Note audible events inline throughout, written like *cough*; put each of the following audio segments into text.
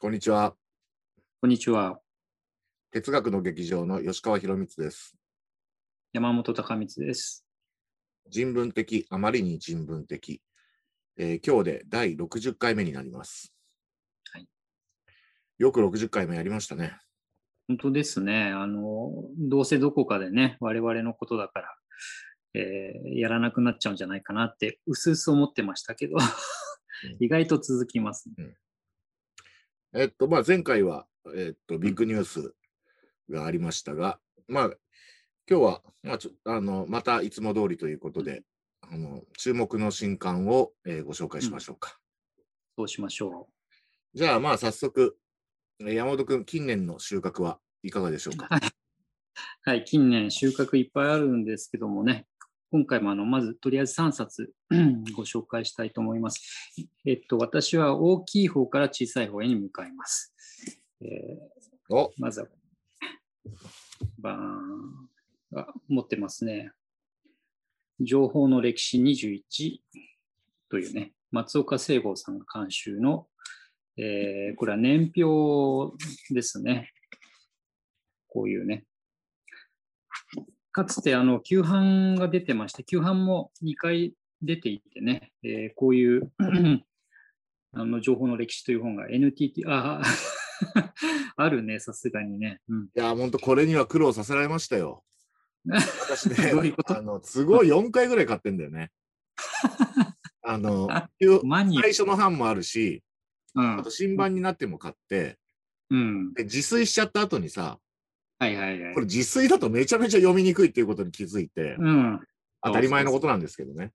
こんにちは。こんにちは。哲学の劇場の吉川博光です。山本隆光です。人文的、あまりに人文的。えー今日で第60回目になります。はいよく60回目やりましたね。本当ですね。あの、どうせどこかでね、我々のことだから、えーやらなくなっちゃうんじゃないかなって、うすうす思ってましたけど、*laughs* 意外と続きますね。えっと、まあ、前回は、えっと、ビッグニュースがありましたが、まあ、今日は、まあ、ちょあの、またいつも通りということで、あの、注目の新刊を、えーご紹介しましょうか。そうしましょじゃあ、まあ、早速、えー山本君、近年の収穫はいかがでしょうか？う。はい、近年収穫いっぱいあるんですけどもね、今回もあのまずとりあえず3冊 *clears throat* ご紹介したいと思います。えっと、私は大きい方から小さい方へに向かいます。えーおまずは、バーンが持ってますね。情報の歴史21というね、松岡聖吾さんが監修の、えーこれは年表ですね。こういうね。かつてあの、旧版が出てまして、旧版も2回出ていてね、えーこういう *clears throat* あの情報の歴史という本が NTT、あ、*laughs* あるね、さすがにね。うん、いや、本当これには苦労させられましたよ。私ね、*laughs* どういうこと？あの、すごい4回ぐらい買ってんだよね。*laughs* あの、最初の版もあるし、うんあと新版になっても買って、うん。で自炊しちゃった後にさ、はいはいはいこれ。自炊だとめちゃめちゃ読みにくいっていうことに気づいて、うん。当たり前のことなんですけどね。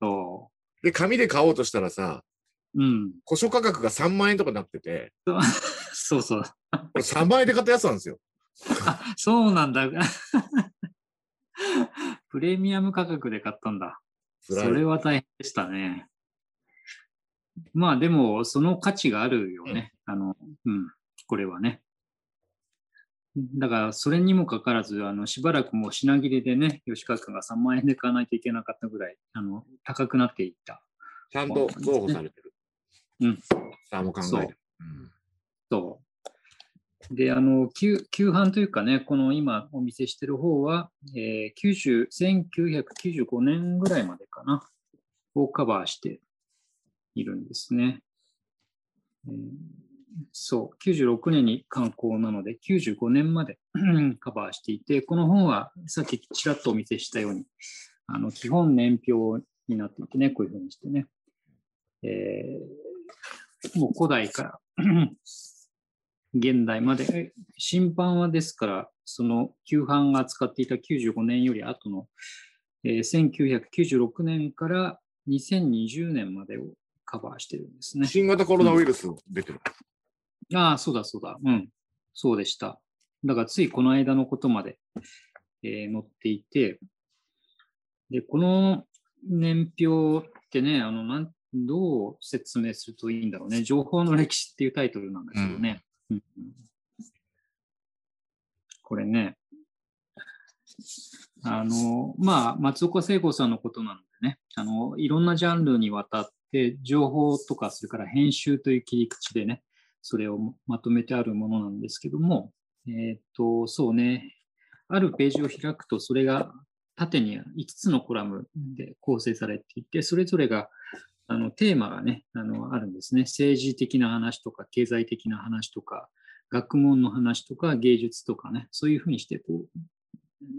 そで、紙で買おうとしたらさ、う。うん。古書価格が3万円とかになってて、*laughs* そうそう。これ3万円で買ったやつなんですよ。あ、そうなんだ。*laughs* プレミアム価格で買ったんだ。それは大変でしたね。まあでも、その価値があるよね。あの、うん、これはね。だから、それにもかかわらず、あの、しばらくもう品切れでね、吉川君が3万円で買わないといけなかったぐらい、あの、高くなっていった。ちゃんと増補されてる。うん。さあも考そうえて。うんそう。で、あの、旧旧版というかね、この今お見せしてる方は、えー90 1995年ぐらいまでかな、をカバーしているんですね。えーそう、96年に刊行なので、95年まで *clears throat* カバーしていて、この本はさっきちらっとお見せしたように、あの基本年表になっていてね、こういうふうにしてね。えーもう古代から *clears throat* 現代まで、審判はですから、その旧版が使っていた95年より後の、えー1996年から2020年までをカバーしてるんですね。新型コロナウイルス出てる。ああ、そうだそうだ。うん。そうでした。だからついこの間のことまで、えー載っていて、で、この年表ってね、あの、なん、どう説明するといいんだろうね。情報の歴史っていうタイトルなんだけどね。うんうんこれね、あの、まあ、松岡聖子さんのことなのでね、あの、いろんなジャンルにわたって、情報とか、それから編集という切り口でね、それをまとめてあるものなんですけども、えーっと、そうね、あるページを開くと、それが縦に5つのコラムで構成されていて、それぞれが、あの、テーマがね、あの、あるんですね。政治的な話とか、経済的な話とか、学問の話とか、芸術とかね、そういうふうにして、こう、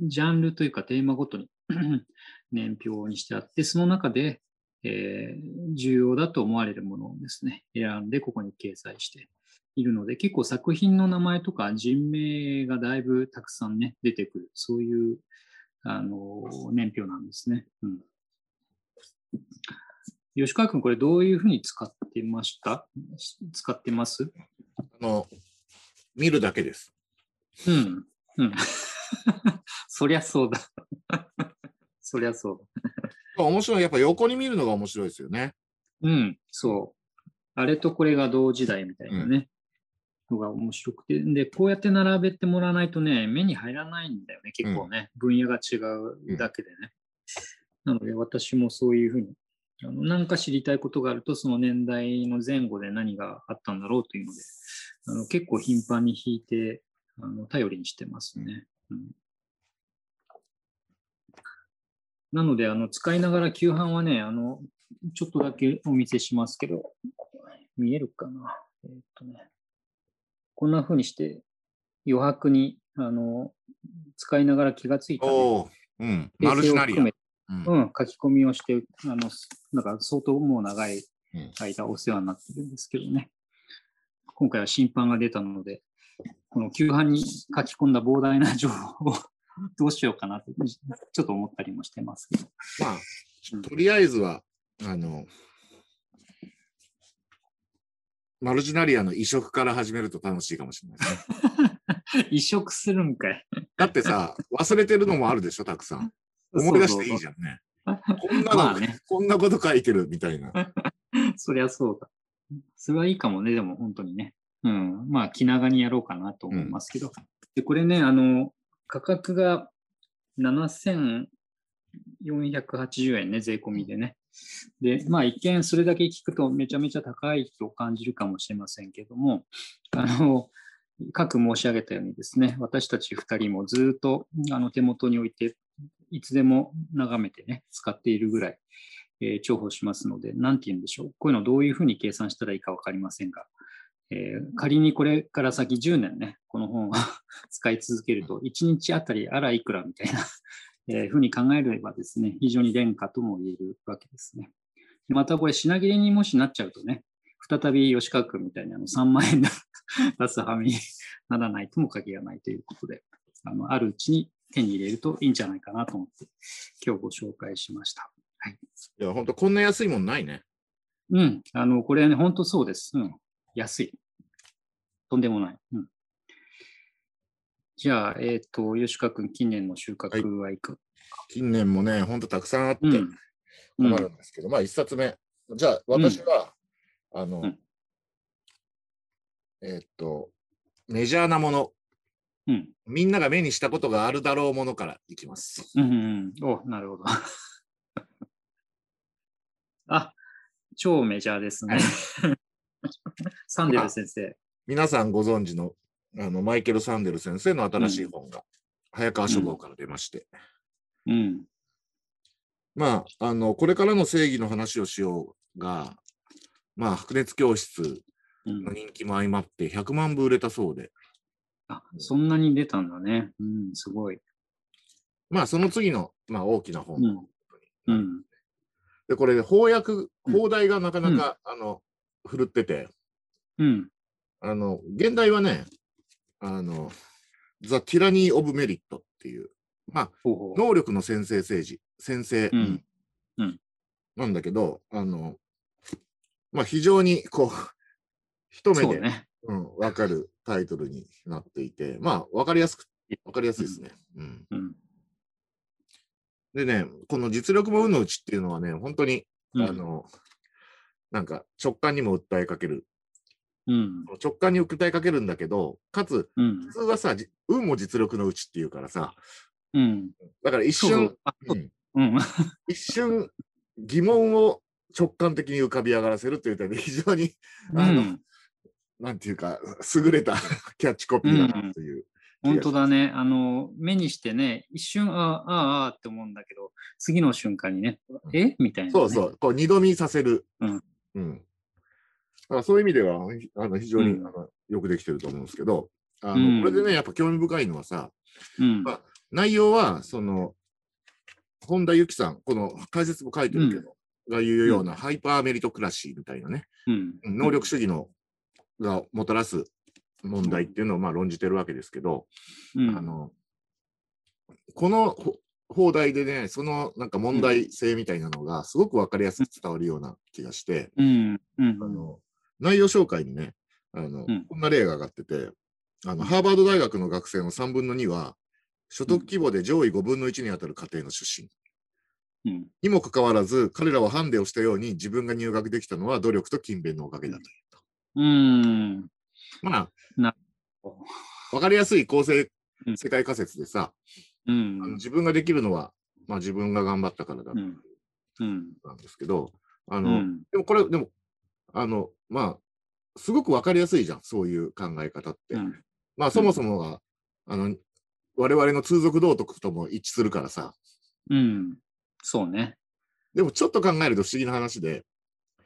ジャンルというかテーマごとに *clears throat* 年表にしてあって、その中で、えー重要だと思われるものをですね、選んでここに掲載しているので、結構作品の名前とか人名がだいぶたくさんね、出てくる、そういう、あの、年表なんですね。うん。吉川君、これどういうふうに使ってました？使ってます？あの、見るだけです。うん。うん。*laughs* そりゃそうだ。*laughs* そりゃそう面白い。やっぱ横に見るのが面白いですよね。だ。うん、そう。あれとこれが同時代みたいなね。のが面白くて。で、こうやって並べてもらわないとね、目に入らないんだよね、結構ね。分野が違うだけでね。なので、私もそういうふうにあの何か知りたいことがあると、その年代の前後で何があったんだろうというので、あの結構頻繁に弾いてあの頼りにしてますね。うんなので、あの使いながら旧版はね、あのちょっとだけお見せしますけど、見えるかな？えーっとね、こんな風にして余白にあの使いながら気がついたね、うん。訂マルシナリア。うんうん、書き込みをして、あの、なんか相当もう長いうん間お世話になってるんですけどね。今回は審判が出たので、この旧版に書き込んだ膨大な情報をどうしようかなと、ちょっと思ったりもしてますけど。まあうん、とりあえずは、あの、マルジナリアの移植から始めると楽しいかもしれないですね。*laughs* 移植するんかい。だってさ、忘れてるのもあるでしょ、たくさん。思い出していいじゃんね。こんなの、まあね、こんなこと書いてるみたいな。*laughs* そりゃそうだ。それはいいかもね、でも本当にね。うん。まあ、気長にやろうかなと思いますけど。で、これね、あの、価格が7480円ね、税込みでね。で、まあ、一見それだけ聞くとめちゃめちゃ高いと感じるかもしれませんけども、あの、各申し上げたようにですね、私たち2人もずっとあの手元に置いて、いつでも眺めてね、使っているぐらい、えー重宝しますので、なんて言うんでしょう。こういうのどういうふうに計算したらいいか分かりませんが、えー仮にこれから先10年ね、この本を *laughs* 使い続けると、1日あたりあらいくらみたいな、*laughs* えーふうに考えればですね、非常に廉価とも言えるわけですね。またこれ品切れにもしなっちゃうとね、再び吉川君みたいにあの3万円出す羽目にならないとも限らないということで、あのあるうちに手に入れるといいんじゃないかなと思って、今日ご紹介しました。いや、ほんとこんな安いもんないね。うん、あの、これね、本当そうです。うん、安い。とんでもない。うん、じゃあ、えっ、と、吉川君、近年の収穫はいか、近年もね、ほんとたくさんあってうん困るんですけど、まあ一冊目。じゃあ私は、あの、うんえーっと、メジャーなもの、うん、みんなが目にしたことがあるだろうものからいきます。うん、うん、うん。お、なるほど。*laughs* あ、超メジャーですね。*laughs* *laughs* サンデル先生。皆さんご存知のあのマイケル・サンデル先生の新しい本が、早川書房から出まして、うん、まあ、あの、これからの正義の話をしようが、まあ、白熱教室うん。の。人気も相まって100万部売れたそうで、あ、そんなに出たんだね。うん、すごい。まあ、その次の、まあ、大きな本うん。うん、で、これ、翻訳、うん。放題がなかなか、あの、振るってて、うん、あの、現代はね、あの、The Tyranny of Merit っていう、まあ。能力の先制政治、先制、うんうんなんだけど、あの、まあ、非常に、こう、一目で、そうね。うん、わかるタイトルになっていて、まあ、わかりやすく、わかりやすいですね。うん。うん。でね、この実力も運のうちっていうのはね、本当に、うんあの、なんか直感にも訴えかける。うん。直感に訴えかけるんだけど、かつ、うん普。通はさ、じ運も実力のうちっていうからさ、うん。だから一瞬、そうんうん。一瞬疑問を直感的に浮かび上がらせるという点で非常に、あのうんなんていうか、優れた *laughs* キャッチコピーだなという。本当だね。あの、目にしてね、一瞬、ああ、ああ、ああって思うんだけど、次の瞬間にね、え？みたいな、ね。そうそう、こう二度見させる。うんうん。だからそういう意味では、あの非常に、うん。あのよくできてると思うんですけど、あうん。のこれでね、やっぱ興味深いのはさ、うん。まあ内容は、その、本田由紀さん、この解説も書いてるけど、が言うようなハイパーメリトクラシーみたいなね、能力主義のがもたらす問題っていうのをまあ論じてるわけですけど、うん。あのこのほ放題でね、そのなんか問題性みたいなのがすごくわかりやすく伝わるような気がして、うん。うん。あの内容紹介にねあの、うんこんな例が上がっててあの、ハーバード大学の学生の3分の2は、所得規模で上位5分の1に当たる家庭の出身。うん。にもかかわらず、彼らはハンデをしたように自分が入学できたのは努力と勤勉のおかげだというと。うん。まなあ、わかりやすい構成うん世界仮説でさ、うんあの自分ができるのは、まあ、自分が頑張ったからだ。なんですけど、あの、うん。でもこれ、でも、あの、まあ、すごくわかりやすいじゃん、そういう考え方って。うん。まあ、そもそもが、あの、我々の通俗道徳とも一致するからさ。うん。そうね。でも、ちょっと考えると不思議な話で、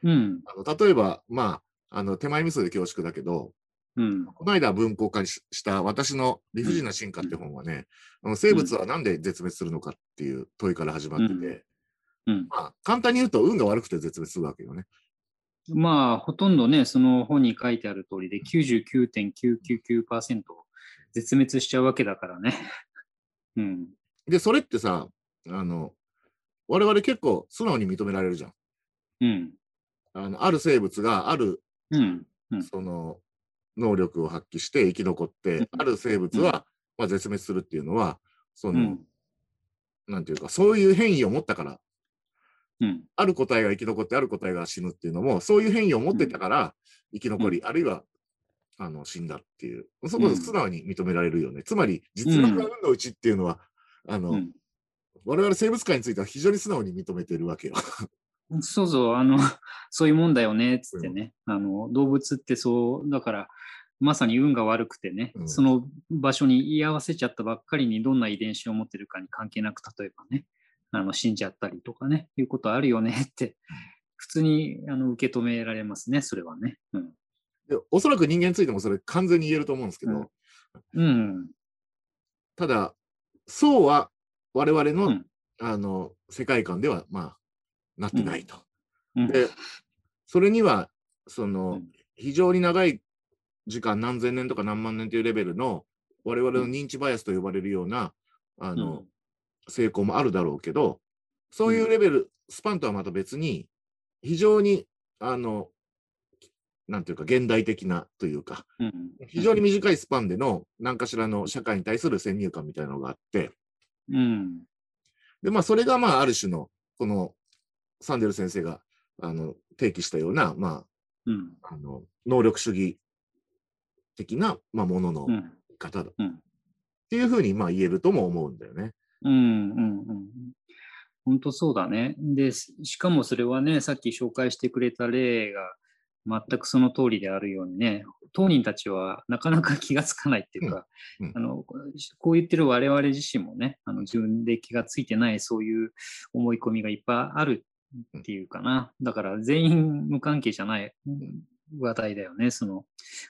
うん。あの例えば、まあ、あの、手前味噌で恐縮だけど、うん。この間文庫化しした私の理不尽な進化って本はね、あの生物はなんで絶滅するのかっていう問いから始まってて、うん。まあ、簡単に言うと運が悪くて絶滅するわけよね。まあ、ほとんどね、その本に書いてある通りで99.999%絶滅しちゃうわけだからね。*laughs* うん。で、それってさ、あの、我々結構素直に認められるじゃん。うん。あのある生物があるうん。その能力を発揮して生き残って、うんある生物は、まあ、絶滅するっていうのは、その、うん。なんていうか、そういう変異を持ったから、うん。ある個体が生き残ってある個体が死ぬっていうのも、そういう変異を持ってたから生き残り、あるいはあの死んだっていう、そこで素直に認められるよね。つまり、実力が運のうちっていうのは、あの、うん我々生物界については非常に素直に認めてるわけよ。そうそう、あの、*laughs* そういうもんだよね、つってね。あの、動物ってそう、だから、まさに運が悪くてね、うんその場所に居合わせちゃったばっかりにどんな遺伝子を持ってるかに関係なく、例えばね、あの死んじゃったりとかね、いうことあるよね *laughs* って、普通にあの受け止められますね、それはね。うん。でおそらく人間についてもそれ完全に言えると思うんですけど、うんうん。ただ、そうは我々の,、うんあの世界観では、まあ、なってないと。うん。で、それには、その、うん。非常に長い時間、何千年とか何万年というレベルの、我々の認知バイアスと呼ばれるような、あの、うん。成功もあるだろうけど、そういうレベル、スパンとはまた別に、非常に、あの、なんていうか、現代的なというか、うん。非常に短いスパンでの何かしらの社会に対する先入観みたいなのがあって、うん。で、まあ、それが、まあ、ある種の、この、サンデル先生が、あの、提起したような、まうん。あ、あの、能力主義的な、まあ、ものの方だ。っうんていうふうに、まあ、言えるとも思うんだよね。うんうんうん。本当そうだね。で、ししかもそれはね、さっき紹介してくれた例が全くその通りであるようにね、当人たちはなかなか気がつかないっていうか、うんうんあのこう言ってる我々自身もね、あの自分で気がついてないそういう思い込みがいっぱいあるっていうかな。だから全員無関係じゃない話題だよね、その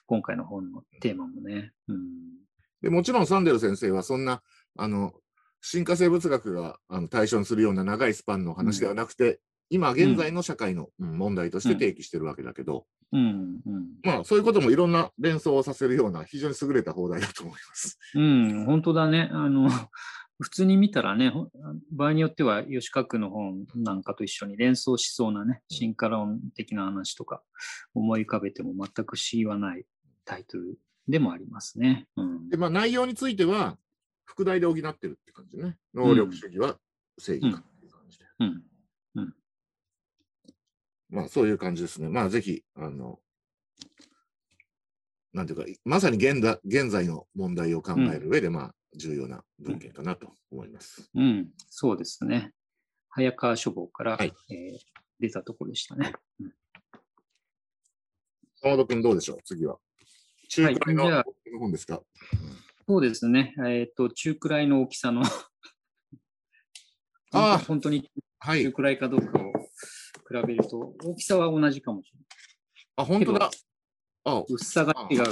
今回の本のテーマもね。うんで、もちろんサンデル先生は、そんな、あの、進化生物学があの対象にするような長いスパンの話ではなくて、今現在の社会のうん問題として提起してるわけだけど、うんうんまあそういうこともいろんな連想をさせるような非常に優れた放題だと思います。うん、本当だね。あの、普通に見たらね、ほ場合によっては吉川区の本なんかと一緒に連想しそうなね、進化論的な話とか思い浮かべても全く不思議はないタイトルでもありますね。うんで、まあ内容については、副題で補ってるって感じね。能力主義は正義かっていう感じで。うんまあそういう感じですね。まあぜひ、あの、なんていうか、まさに現だ現在の問題を考える上で、まあ重要な文献かなと思います。うん、そうですね。早川書房から、はいえー出たところでしたね。山本君どうでしょう？次は。中くらいのじゃあ本ですか、そうですね。えっ、と、中くらいの大きさのああ本当にはい中。くらいかどうかを比べると、大きさは同じかもしれない。あ、本当だ。あ、薄さが違う。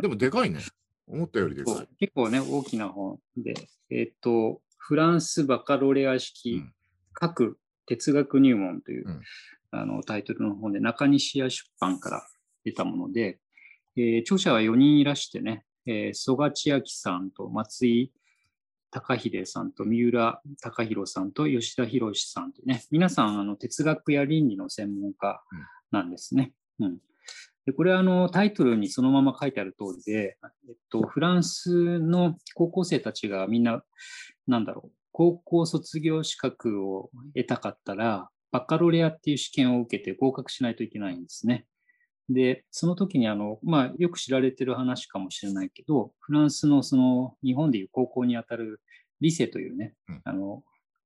でもでかいね。*laughs* 思ったよりでかい。結構ね、大きな本で、えっ、と、フランスバカロレア式うん。各哲学入門という、うん。あのタイトルの本で、中西屋出版から出たもので、えー著者は4人いらしてね、えー曽我千秋さんと松井隆秀さんと三浦貴弘さんと吉田博さんとね、皆さんあの哲学や倫理の専門家なんですね。うんでこれはあのタイトルにそのまま書いてある通りで、えっと、フランスの高校生たちがみんな、なんだろう、高校卒業資格を得たかったら、バカロレアっていう試験を受けて合格しないといけないんですね。で、その時にあの、まあ、よく知られてる話かもしれないけど、フランスのその日本でいう高校にあたるリセというね、うんあの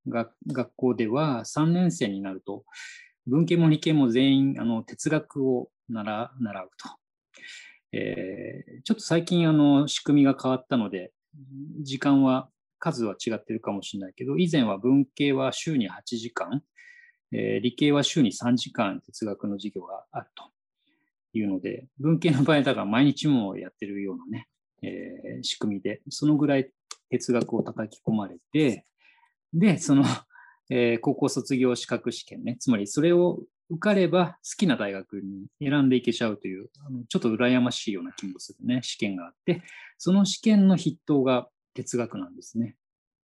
が学校では3年生になると、文系も理系も全員あの哲学を習習うと。えー、ちょっと最近あの仕組みが変わったので、時間は、数は違ってるかもしれないけど、以前は文系は週に8時間、えー、理系は週に3時間哲学の授業があるというので、文系の場合だから毎日もやってるようなね、えー、仕組みで、そのぐらい哲学を叩き込まれて、で、その、えー、高校卒業資格試験ね、つまりそれを受かれば好きな大学に選んでいけちゃうという、あのちょっと羨ましいような気もするね、試験があって、その試験の筆頭が哲学なんですね。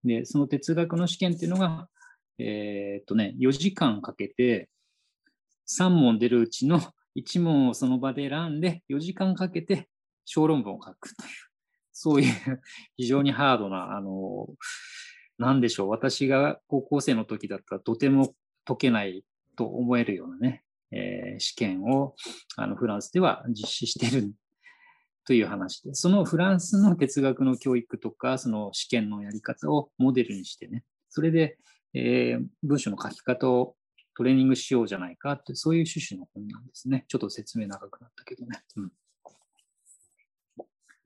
で、その哲学の試験っていうのが、えー、っとね、4時間かけて、3問出るうちの1問をその場で選んで、4時間かけて小論文を書くという、そういう非常にハードな、あの、なんでしょう、私が高校生の時だったらとても解けないと思えるようなね、えー、試験をあのフランスでは実施しているという話で、そのフランスの哲学の教育とか、その試験のやり方をモデルにしてね、それで、えー、文章の書き方をトレーニングしようじゃないかって、そういう趣旨の本なんですね。ちょっと説明長くなったけどね。うん、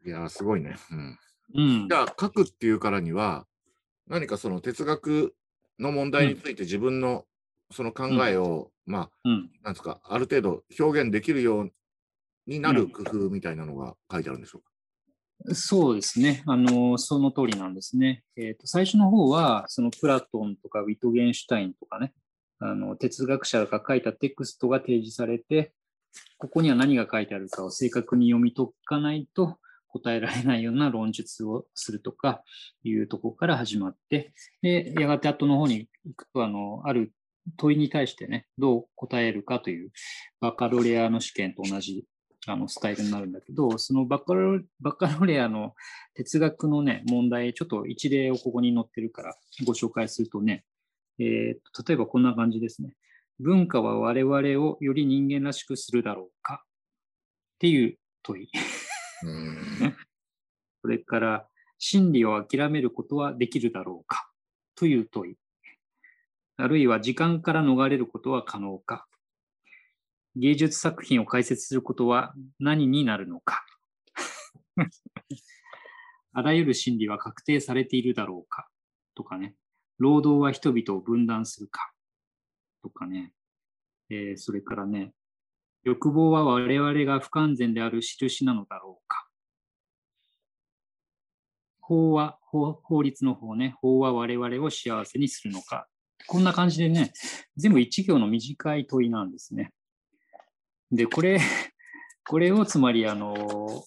いやすごいね。うん。うん、じゃあ、書くっていうからには、何かその哲学の問題について自分のその考えを、うん、まあ、うん、なんですか、ある程度表現できるようになる工夫みたいなのが書いてあるんでしょうか？そうですね。あの、その通りなんですね。えっ、ー、と、最初の方は、そのプラトンとかウィトゲンシュタインとかね、あの、哲学者が書いたテクストが提示されて、ここには何が書いてあるかを正確に読み解かないと答えられないような論述をするとかいうところから始まって、で、やがて後の方に行くと、あの、ある問いに対してね、どう答えるかというバカロレアの試験と同じあのスタイルになるんだけど、そのバカロバカロレアの哲学のね、問題、ちょっと一例をここに載ってるからご紹介するとね、えー、例えばこんな感じですね。文化は我々をより人間らしくするだろうかっていう問い。それから、真理を諦めることはできるだろうか？という問い。あるいは時間から逃れることは可能か？芸術作品を解説することは何になるのか？*laughs* あらゆる真理は確定されているだろうか？とかね。労働は人々を分断するか？とかね。えー、それからね。欲望は我々が不完全である印なのだろうか。法は法、法律の法ね。法は我々を幸せにするのか。こんな感じでね、全部一行の短い問いなんですね。で、これ、*laughs* これをつまり、あの、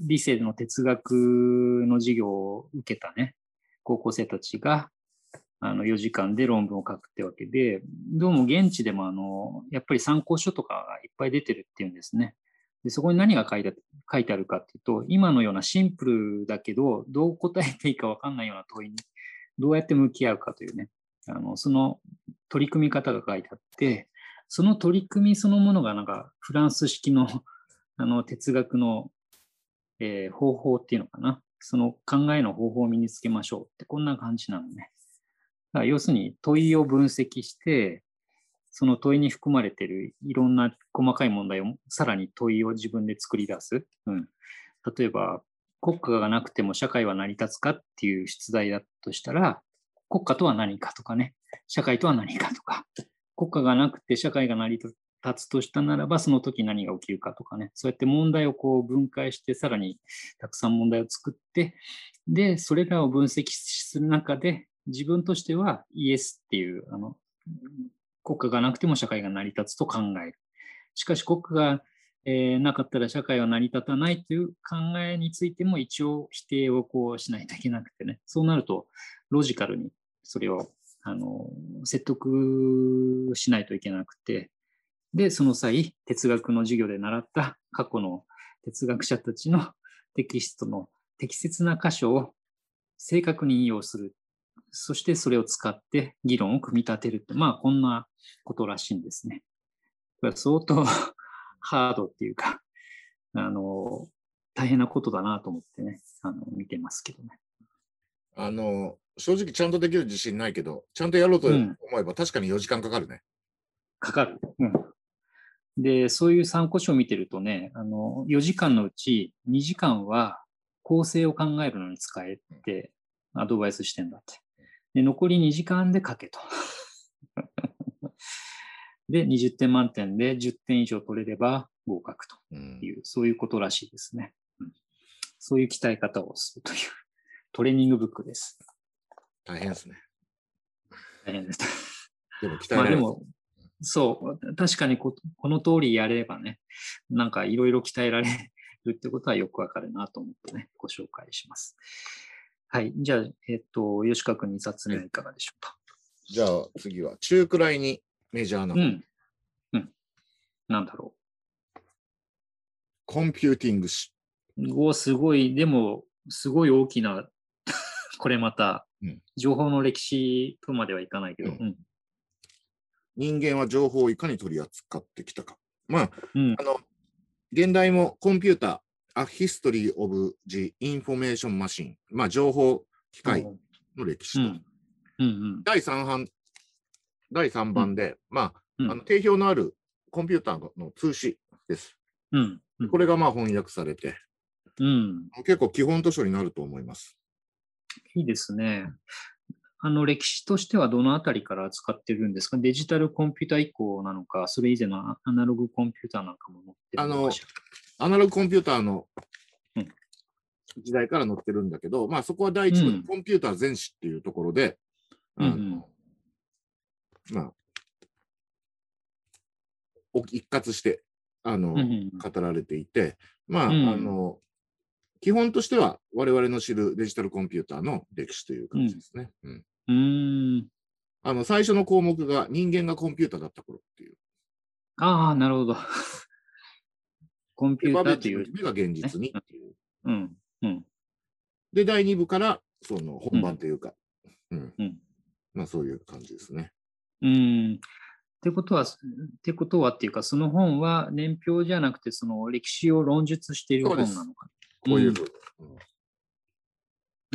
理性の哲学の授業を受けたね、高校生たちが、あの、4時間で論文を書くってわけで、どうも現地でも、あの、やっぱり参考書とかがいっぱい出てるっていうんですね。でそこに何が書いて書いてあるかっていうと、今のようなシンプルだけど、どう答えていいかわかんないような問いに、どうやって向き合うかというね、あのその取り組み方が書いてあって、その取り組みそのものがなんかフランス式の *laughs* あの哲学の、えー、方法っていうのかな。その考えの方法を身につけましょうってこんな感じなのね。要するに問いを分析して、その問いに含まれているいろんな細かい問題をさらに問いを自分で作り出す。うん、例えば、国家がなくても社会は成り立つかっていう出題だとしたら、国家とは何かとかね、社会とは何かとか、国家がなくて社会が成り立つとしたならば、その時何が起きるかとかね、そうやって問題をこう分解して、さらにたくさん問題を作って、で、それらを分析する中で、自分としてはイエスっていう、あの、国家がなくても社会が成り立つと考える。しかし国家が、えー、なかったら社会は成り立たないという考えについても一応否定をこうしないといけなくてね。そうなるとロジカルにそれをあの説得しないといけなくて、で、その際、哲学の授業で習った過去の哲学者たちのテキストの適切な箇所を正確に引用する。そしてそれを使って議論を組み立てるって、まあこんなことらしいんですね。これは相当 *laughs* ハードっていうか、あの、大変なことだなと思ってね、あの見てますけどね。あの、正直ちゃんとできる自信ないけど、ちゃんとやろうとうん思えば確かに4時間かかるね。かかる。うん。で、そういう参考書を見てるとね、あの、4時間のうち2時間は構成を考えるのに使えってアドバイスしてんだって。で、残り2時間で書けと。で、20点満点で10点以上取れれば合格とうんいう、そういうことらしいですね。うん、そういう鍛え方をするというトレーニングブックです。大変ですね。大変です。でも鍛えられる。まあでも、そう、確かにここの通りやればね、なんかいろいろ鍛えられるってことはよくわかるなと思ってね、ご紹介します。はい。じゃあ、えっと、吉川君2冊目はいかがでしょうか？じゃあ次は中くらいにメジャーな、うん。うん。なんだろコンピューティング誌。う。おすごい、でも、すごい大きな、*laughs* これまたうん、情報の歴史とまではいかないけど、ううん。人間は情報をいかに取り扱ってきたか。まあ、うん。あの、現代もコンピューター、A History of the Information Machine、まあ、情報機械の歴史と。うん。うん。第3版、第3版で、まあ、うんあの定評のあるコンピューターの通詞です。うん。うん。これがまあ翻訳されて、うん。結構基本図書になると思います。いいですね。あの歴史としてはどのあたりから使ってるんですか？デジタルコンピューター以降なのか、それ以前のアナログコンピューターなんかも載ってるのかしら？アナログコンピューターのうん時代から載ってるんだけど、まあそこは第一部うんコンピューター全史っていうところで、うんまあ、お一括して、あの、語られていて、まあ、うんあの、基本としては我々の知るデジタルコンピューターの歴史という感じですね。うんうーん。あの、最初の項目が人間がコンピューターだった頃っていう。ああ、なるほど。コンピューターという。夢が現実にっていう。うん。うん。で、第2部から、その本番というか、うん。うんまあそういう感じですね。うん。ってことは、ってことはっていうか、その本は年表じゃなくて、その歴史を論述している本なのか。こういうふうう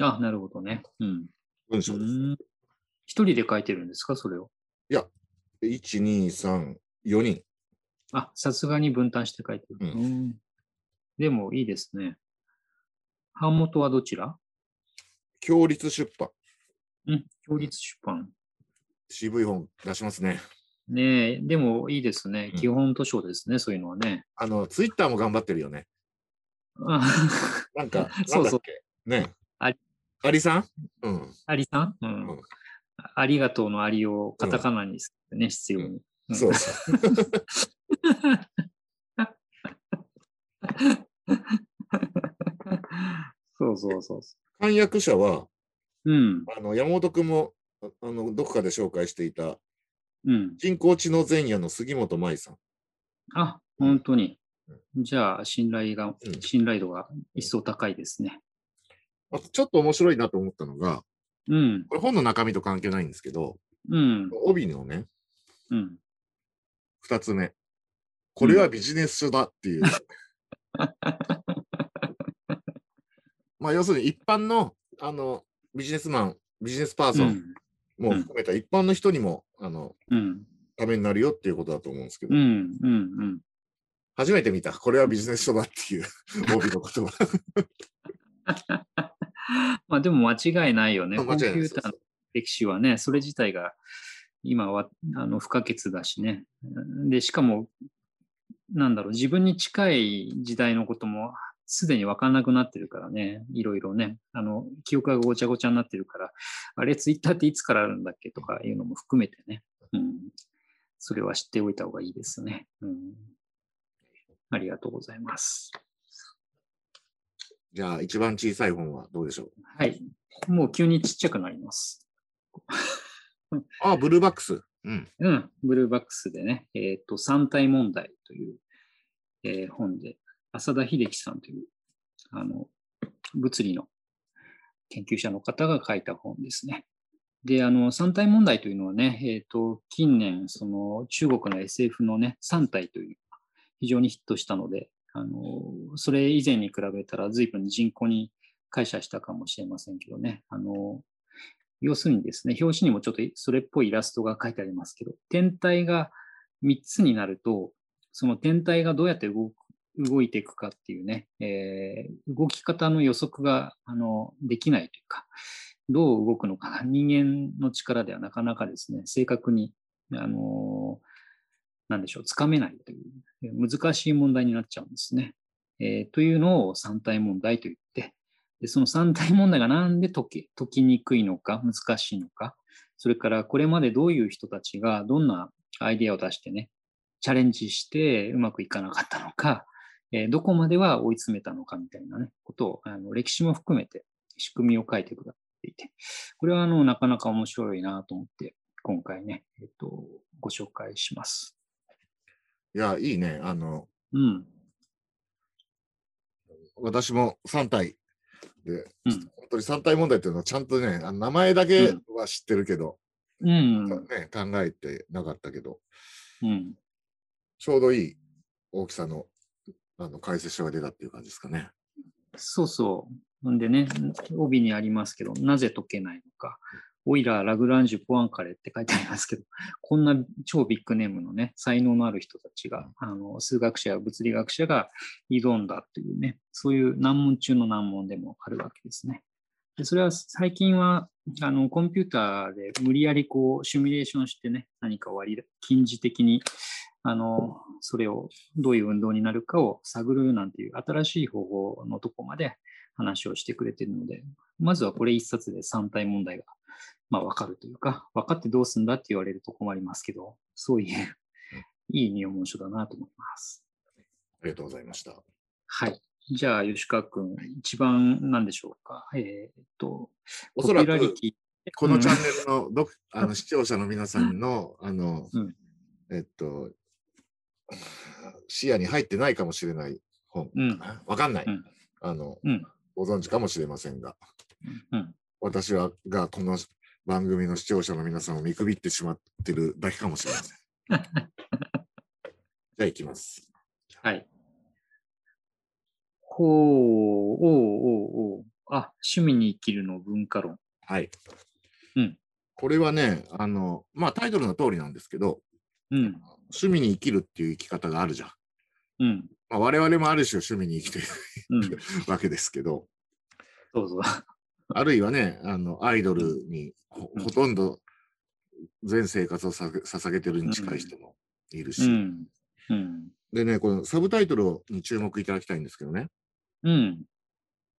んあ、なるほどね。うん。う文章です。ん一人で書いてるんですか、それを？いや、1、2、3、4人。あ、さすがに分担して書いてる。うんうんでもいいですね。版元はどちら？共立出版。うん、共立出版。渋い本出しますね。ねえ、でもいいですね。うん基本図書ですね、そういうのはね。あの、ツイッターも頑張ってるよね。あなんか、*laughs* そうそうね。ありアリさん？うん。アリさん、うんうんありがとうのありをカタカナにするね、必要に。うんそうそう。そうそうそうそ翻訳者は、う。うん、あの、山本君も、ああの、どこかで紹介していた、うん。人工知能前夜の杉本舞さん。あ、本当に。じゃあ、信頼が、うん信頼度が一層高いですね。あとちょっと面白いなと思ったのが、うん、これ本の中身と関係ないんですけど、うん、帯のね、うん。二つ目。これはビジネス書だっていう。*laughs* まあ、要するに一般の、あの、ビジネスマン、ビジネスパーソンも含めた一般の人にも、あの、うん、ためになるよっていうことだと思うんですけど、うん、うん、うん。初めて見た。これはビジネス書だっていう帯の言葉。*laughs* まあでも間違いないよね。コンピューターの歴史はね、それ自体が今はあの不可欠だしね。で、しかも、なんだろう、自分に近い時代のこともすでに分かんなくなってるからね、いろいろね、あの、記憶がごちゃごちゃになってるから、あれ、ツイッターっていつからあるんだっけとかいうのも含めてね、うん、それは知っておいた方がいいですね。うん、ありがとうございます。じゃあ、一番小さい本はどうでしょう？はい。もう急にちっちゃくなります。あ、ブルーバックス。うん。うん、ブルーバックスでね、えっ、と、三体問題という、えー本で、浅田秀樹さんという、あの、物理の研究者の方が書いた本ですね。で、あの、三体問題というのはね、えっ、と、近年、その、中国の SF のね、三体という非常にヒットしたので、あの、それ以前に比べたら随分人口に感謝したかもしれませんけどね、あの、要するにですね、表紙にもちょっとそれっぽいイラストが書いてありますけど、天体が3つになると、その天体がどうやって動く動いていくかっていうね、えー、動き方の予測があのできないというか、どう動くのかな、人間の力ではなかなかですね、正確に、あのなんでしょう、つかめないという難しい問題になっちゃうんですね。えー、というのを三体問題と言って、でその三体問題がなんで解き解きにくいのか、難しいのか、それからこれまでどういう人たちがどんなアイデアを出してね、チャレンジしてうまくいかなかったのか、えー、どこまでは追い詰めたのかみたいなね、ことをあの歴史も含めて仕組みを書いてくださっていて、これはあのなかなか面白いなと思って、今回ね、えっ、と、ご紹介します。いや、いいね。あの、うん。私も3体で、うん、本当に3体問題っていうのはちゃんとね、名前だけは知ってるけど、うん、ね、考えてなかったけど、うん、ちょうどいい大きさのあの解説書が出たっていう感じですかね。そうそう。んでね、帯にありますけど、なぜ解けないのか。オイラー、ラグランジュ、ポアンカレって書いてありますけど、*laughs* こんな超ビッグネームのね、才能のある人たちが、あの数学者や物理学者が挑んだというね、そういう難問中の難問でもあるわけですね。でそれは最近はあのコンピューターで無理やりこうシミュレーションしてね、何か割り近似的にあのそれをどういう運動になるかを探るなんていう新しい方法のとこまで話をしてくれているので、まずはこれ一冊で3体問題がまあ、分かるというか、分かってどうすんだって言われると困りますけど、そういういい入門書だなと思います。ありがとうございました。はい。じゃあ、吉川君、一番何でしょうか？えー、っと、おそらく、このチャンネルのど、あの視聴者の皆さんの、あの、うん、えっと、視野に入ってないかもしれない本、うん、わかんない、うん、あの、ご存知かもしれませんが、私はがこの番組の視聴者の皆さんを見くびってしまってるだけかもしれません。*laughs* じゃあ、いきます。はい。ほう、おうおうおう。あ、趣味に生きるの文化論。はい。うん。これはね、あの、まあタイトルの通りなんですけど、うん。趣味に生きるっていう生き方があるじゃん。うん。まあ、我々もある種趣味に生きてる、うん、*laughs* わけですけど。そうそう。あるいはね、あのアイドルにほ,、とんど全生活をさ捧げてるに近い人もいるし。うん。うん、でね、このサブタイトルに注目いただきたいんですけどね。うん、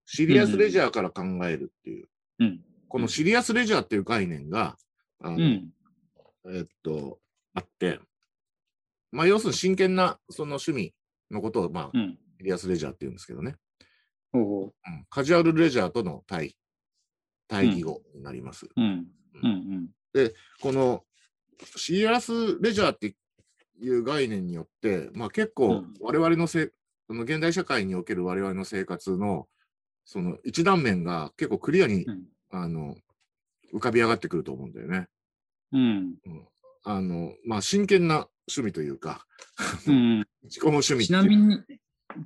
シリアスレジャーから考えるっていう。うん、このシリアスレジャーっていう概念が、あのえっと、あって、まあ、要するに真剣なその趣味のことを、まあ、シリアスレジャーって言うんですけどね。うん、カジュアルレジャーとの対対義語になります。で、このシリアスレジャーっていう概念によって、まあ、結構我々のせ、うん、の現代社会における我々の生活のその一断面が結構クリアに、うん、あの浮かび上がってくると思うんだよね。うん、あのまあ、真剣な趣味というか、うん、*laughs* 自己の趣味ちなみに、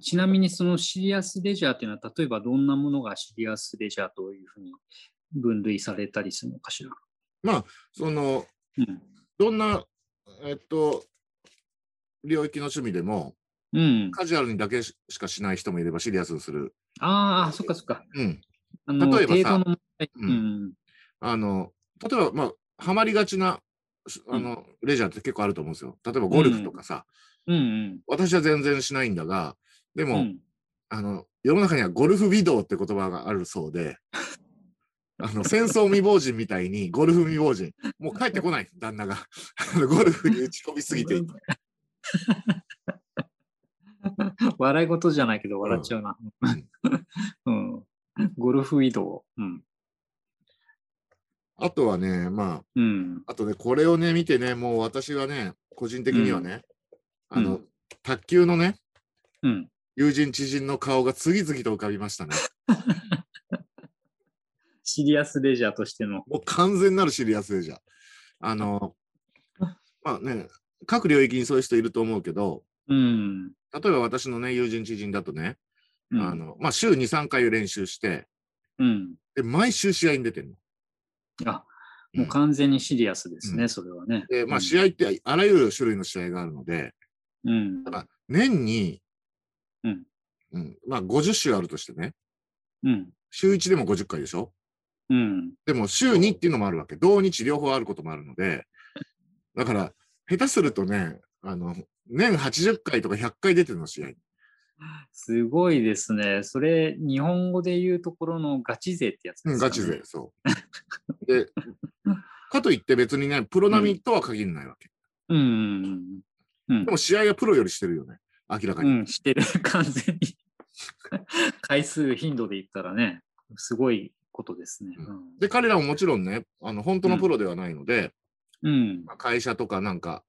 ちなみにそのシリアスレジャーっていうのは、例えばどんなものがシリアスレジャーというふうに分類されたりするのかしら？まあ、その、うん、どんな、えっと、領域の趣味でも、うん、カジュアルにだけしかしない人もいればシリアスにする。ああ、そっかそっか。うん、あの例えばさ、うん、あの例えば、まあ、はまりがちなあの、レジャーって結構あると思うんですよ。例えばゴルフとかさ、うんうん、私は全然しないんだが、でも、あの世の中にはゴルフ微動って言葉があるそうで、*laughs* あの戦争未亡人みたいにゴルフ未亡人、もう帰ってこない、旦那が。ゴルフに打ち込みすぎて。*laughs* 笑い事じゃないけど笑っちゃうな。うん、うん、ゴルフ移動。うん、あとはね、まあ、うん、あとね、これをね、見てね、もう私はね、個人的にはね、あの、卓球のね、友人知人の顔が次々と浮かびましたね。*laughs* シリアスレジャーとしての。もう完全なるシリアスレジャー。あの、まあね、各領域にそういう人いると思うけど、うん、例えば私のね、友人知人だとね、うん、あのまあ、週2、3回練習して、うん、で毎週試合に出てるの。あ、もう完全にシリアスですね、うんそれはね。で、まあ、試合ってあらゆる種類の試合があるので、うん。だから年に、うんうんまあ、50週あるとしてね、うん。週1でも50回でしょ？うん。でも週2っていうのもあるわけ。同日両方あることもあるので、*laughs* だから、下手するとね、あの、年80回とか100回出てるの、試合。すごいですね。それ、日本語で言うところのガチ勢ってやつですか、ねうん、ガチ勢、そう。で、かといって別にね、プロ並みとは限らないわけ。うんうんうん。でも試合はプロよりしてるよね、明らかに。うん、してる、完全に。*laughs* 回数、頻度で言ったらね、すごいことですね。で、彼らももちろんね、あの本当のプロではないので、うん。まあ、会社とかなんか、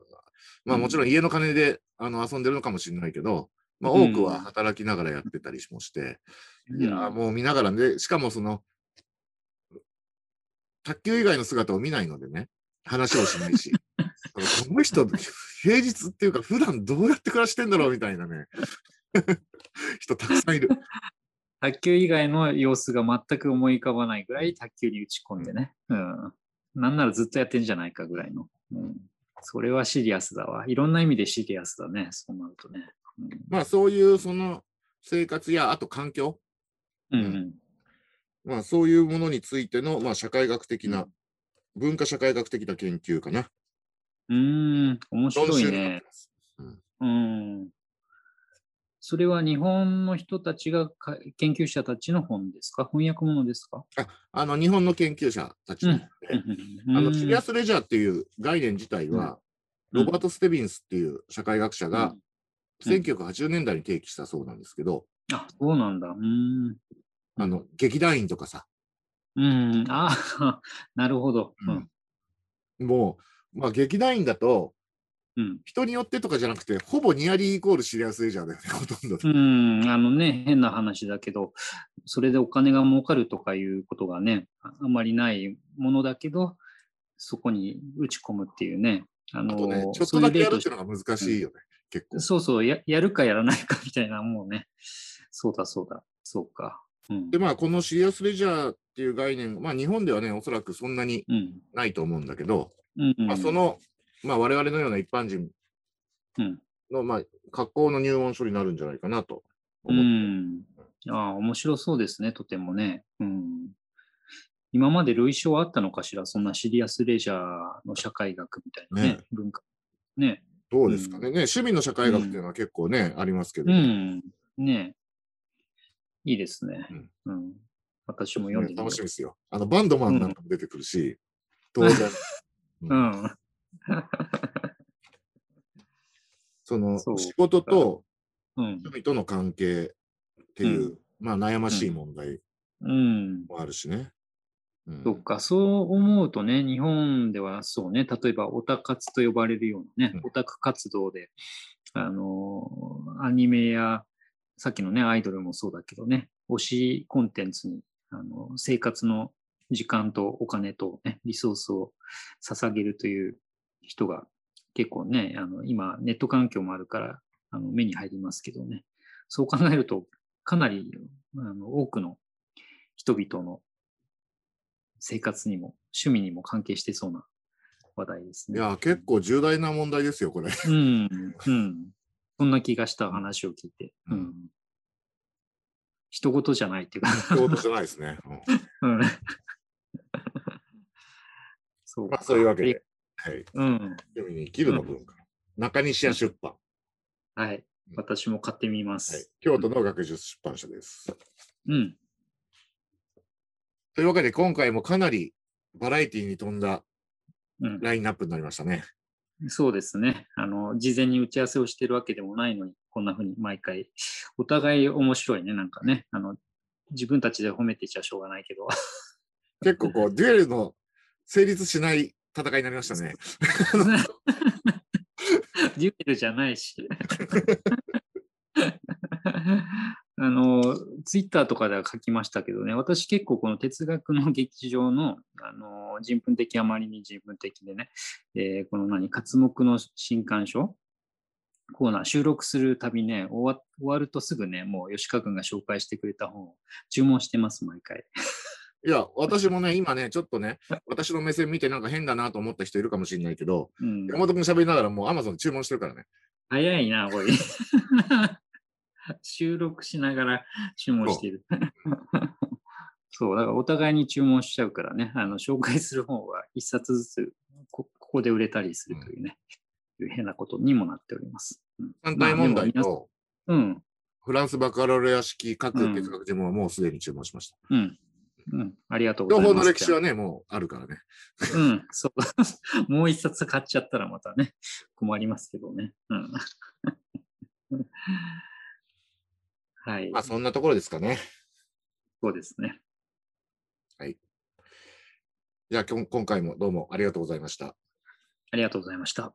まあうんもちろん家の金であの遊んでるのかもしれないけど、まあうん多くは働きながらやってたりもして、うんいやーもう見ながらね、しかもその、卓球以外の姿を見ないのでね、話をしないし、*laughs* この人、平日っていうか、普段どうやって暮らしてんだろうみたいなね、*laughs* 人たくさんいる。卓球以外の様子が全く思い浮かばないぐらい卓球に打ち込んでね。うん。なんならずっとやってんじゃないかぐらいの。うん。それはシリアスだわ。いろんな意味でシリアスだね。そうなるとね。まあそういうその生活や、あと環境、うん。うん。まあそういうものについての、まあ社会学的な、文化社会学的な研究かな。うーん。面白いね。うん。それは日本の人たちがか研究者たちの本ですか？翻訳物ですか？あの日本の研究者たちなので、うんあのシリアスレジャーっていう概念自体は、うんロバート・ステビンスっていう社会学者がうん1980年代に提起したそうなんですけど、あ、そうなんだ。うん。あの劇団員とかさ、うん。あ *laughs* なるほど。うん。もう、まあ、劇団員だとうん。人によってとかじゃなくて、ほぼニアリーイコールシリアスレジャーだよね、*laughs* ほとんど。うん、あのね、変な話だけど、それでお金が儲かるとかいうことがね、ああんまりないものだけど、そこに打ち込むっていうね、あのね、ちょっとだけやるっていうのが難しいよね、結構。そうそうや、やるかやらないかみたいな、もうね、そうだそうだ、そうか。うんで、まあ、このシリアスレジャーっていう概念、まあ、日本ではね、おそらくそんなにうん。ないと思うんだけど、うん。まあ、その、まあ、我々のような一般人うん。の、まあ、格好の入門書になるんじゃないかなとう思って。ん。ああ、面白そうですね、とてもね。うん。今まで類書はあったのかしら、そんなシリアスレジャーの社会学みたいなね、ね文化。ね。どうですかね。ね、趣味の社会学っていうのは結構ね、ありますけど、うん。ねいいですね。うんうん。私も読んでみよね楽しみですよ。あの、バンドマンなんかも出てくるし、当然。う。うん *laughs* うん。その仕事とうん。趣味との関係っていう、まあ悩ましい問題うん。もあるしね。うんそっか、そう思うとね、日本ではそうね、例えばオタ活と呼ばれるようなね、うんオタク活動で、あのーアニメや、さっきのね、アイドルもそうだけどね、推しコンテンツに、あの生活の時間とお金とね、リソースを捧げるという人が結構ね、あの今、ネット環境もあるから、あの目に入りますけどね、そう考えると、かなりあの多くの人々の生活にも趣味にも関係してそうな話題ですね。いや、結構重大な問題ですよ、これ。うん、うん。そんな気がした話を聞いて。ううんん。人事じゃないっていうか。そういうことじゃないですね。うんうん。そうまあ、そういうわけで、はい。うん。趣味に生きるの文化。中西屋出版、はい。私も買ってみまはいす。。京都の学術出版社です。うん。というわけで、今回もかなりバラエティに富んだうん。ラインナップになりましたね。そうですね。あの、事前に打ち合わせをしてるわけでもないのに、こんな風に毎回、お互い面白いね、なんかね。あの、自分たちで褒めてちゃしょうがないけど。結構こう、デュエルの成立しない戦いになりましたね。デュエルじゃないし。あの、ツイッターとかでは書きましたけどね、私結構この哲学の劇場の、あの、人文的あまりに人文的でね、えーこの何、活目の新刊書コーナー収録するたびね、終わ終わるとすぐね、もう吉川君が紹介してくれた本を注文してます、毎回。いや、私もね、今ね、ちょっとね、私の目線見てなんか変だなと思った人いるかもしれないけど、うん、山本君喋りながらもう Amazon 注文してるからね。早いな、これ。*laughs* 収録しながら注文している。*laughs* そう、だからお互いに注文しちゃうからね、あの紹介する方は一冊ずつこここで売れたりするというね、いう変なことにもなっております。うん単体問題と、うん、フランスバカロレア式各哲学呪文はもうすでに注文しました。うん、うん、ありがとうございます。両方の歴史はね、もうあるからね。うん、そう。*laughs* もう一冊買っちゃったらまたね、困りますけどね。うん。*laughs* はい、まあそんなところですかね。そうですね。じゃあ今今回もどうもありがとうございました。ありがとうございました。